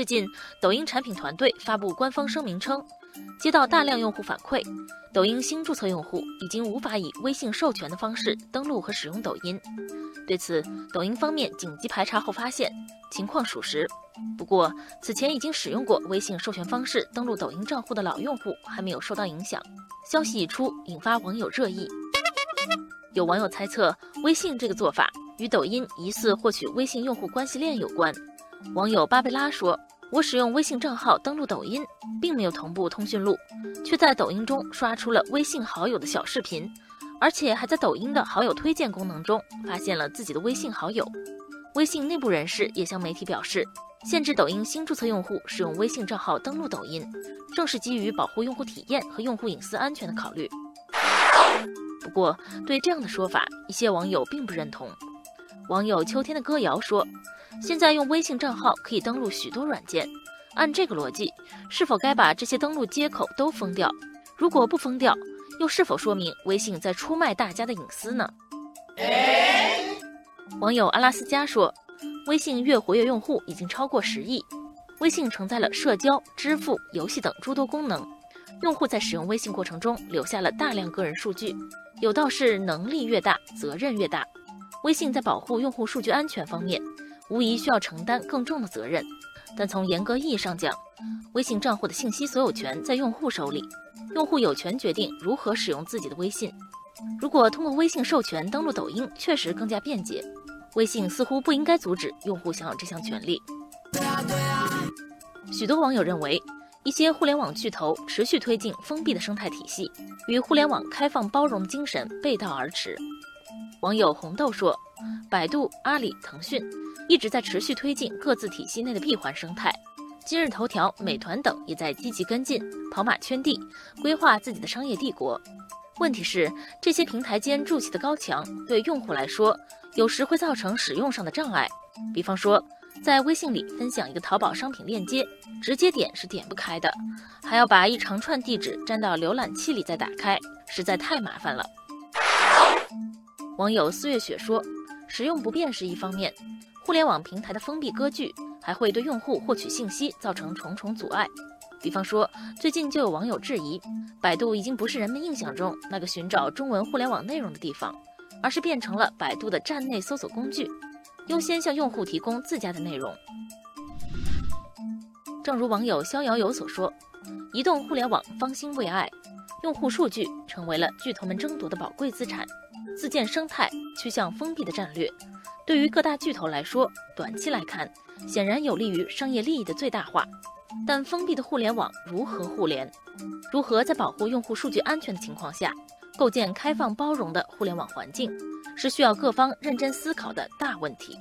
最近，抖音产品团队发布官方声明称，接到大量用户反馈，抖音新注册用户已经无法以微信授权的方式登录和使用抖音。对此，抖音方面紧急排查后发现情况属实。不过，此前已经使用过微信授权方式登录抖音账户的老用户还没有受到影响。消息一出，引发网友热议。有网友猜测，微信这个做法与抖音疑似获取微信用户关系链有关。网友巴贝拉说：“我使用微信账号登录抖音，并没有同步通讯录，却在抖音中刷出了微信好友的小视频，而且还在抖音的好友推荐功能中发现了自己的微信好友。”微信内部人士也向媒体表示，限制抖音新注册用户使用微信账号登录抖音，正是基于保护用户体验和用户隐私安全的考虑。不过，对这样的说法，一些网友并不认同。网友秋天的歌谣说。现在用微信账号可以登录许多软件，按这个逻辑，是否该把这些登录接口都封掉？如果不封掉，又是否说明微信在出卖大家的隐私呢？网友阿拉斯加说，微信月活跃用户已经超过十亿，微信承载了社交、支付、游戏等诸多功能，用户在使用微信过程中留下了大量个人数据。有道是能力越大，责任越大，微信在保护用户数据安全方面。无疑需要承担更重的责任，但从严格意义上讲，微信账户的信息所有权在用户手里，用户有权决定如何使用自己的微信。如果通过微信授权登录抖音确实更加便捷，微信似乎不应该阻止用户享有这项权利。许多网友认为，一些互联网巨头持续推进封闭的生态体系，与互联网开放包容精神背道而驰。网友红豆说：“百度、阿里、腾讯。”一直在持续推进各自体系内的闭环生态，今日头条、美团等也在积极跟进，跑马圈地，规划自己的商业帝国。问题是，这些平台间筑起的高墙，对用户来说，有时会造成使用上的障碍。比方说，在微信里分享一个淘宝商品链接，直接点是点不开的，还要把一长串地址粘到浏览器里再打开，实在太麻烦了。网友四月雪说，使用不便是一方面。互联网平台的封闭割据，还会对用户获取信息造成重重阻碍。比方说，最近就有网友质疑，百度已经不是人们印象中那个寻找中文互联网内容的地方，而是变成了百度的站内搜索工具，优先向用户提供自家的内容。正如网友逍遥游所说：“移动互联网方兴未艾，用户数据成为了巨头们争夺的宝贵资产，自建生态趋向封闭的战略。”对于各大巨头来说，短期来看，显然有利于商业利益的最大化。但封闭的互联网如何互联？如何在保护用户数据安全的情况下，构建开放包容的互联网环境，是需要各方认真思考的大问题。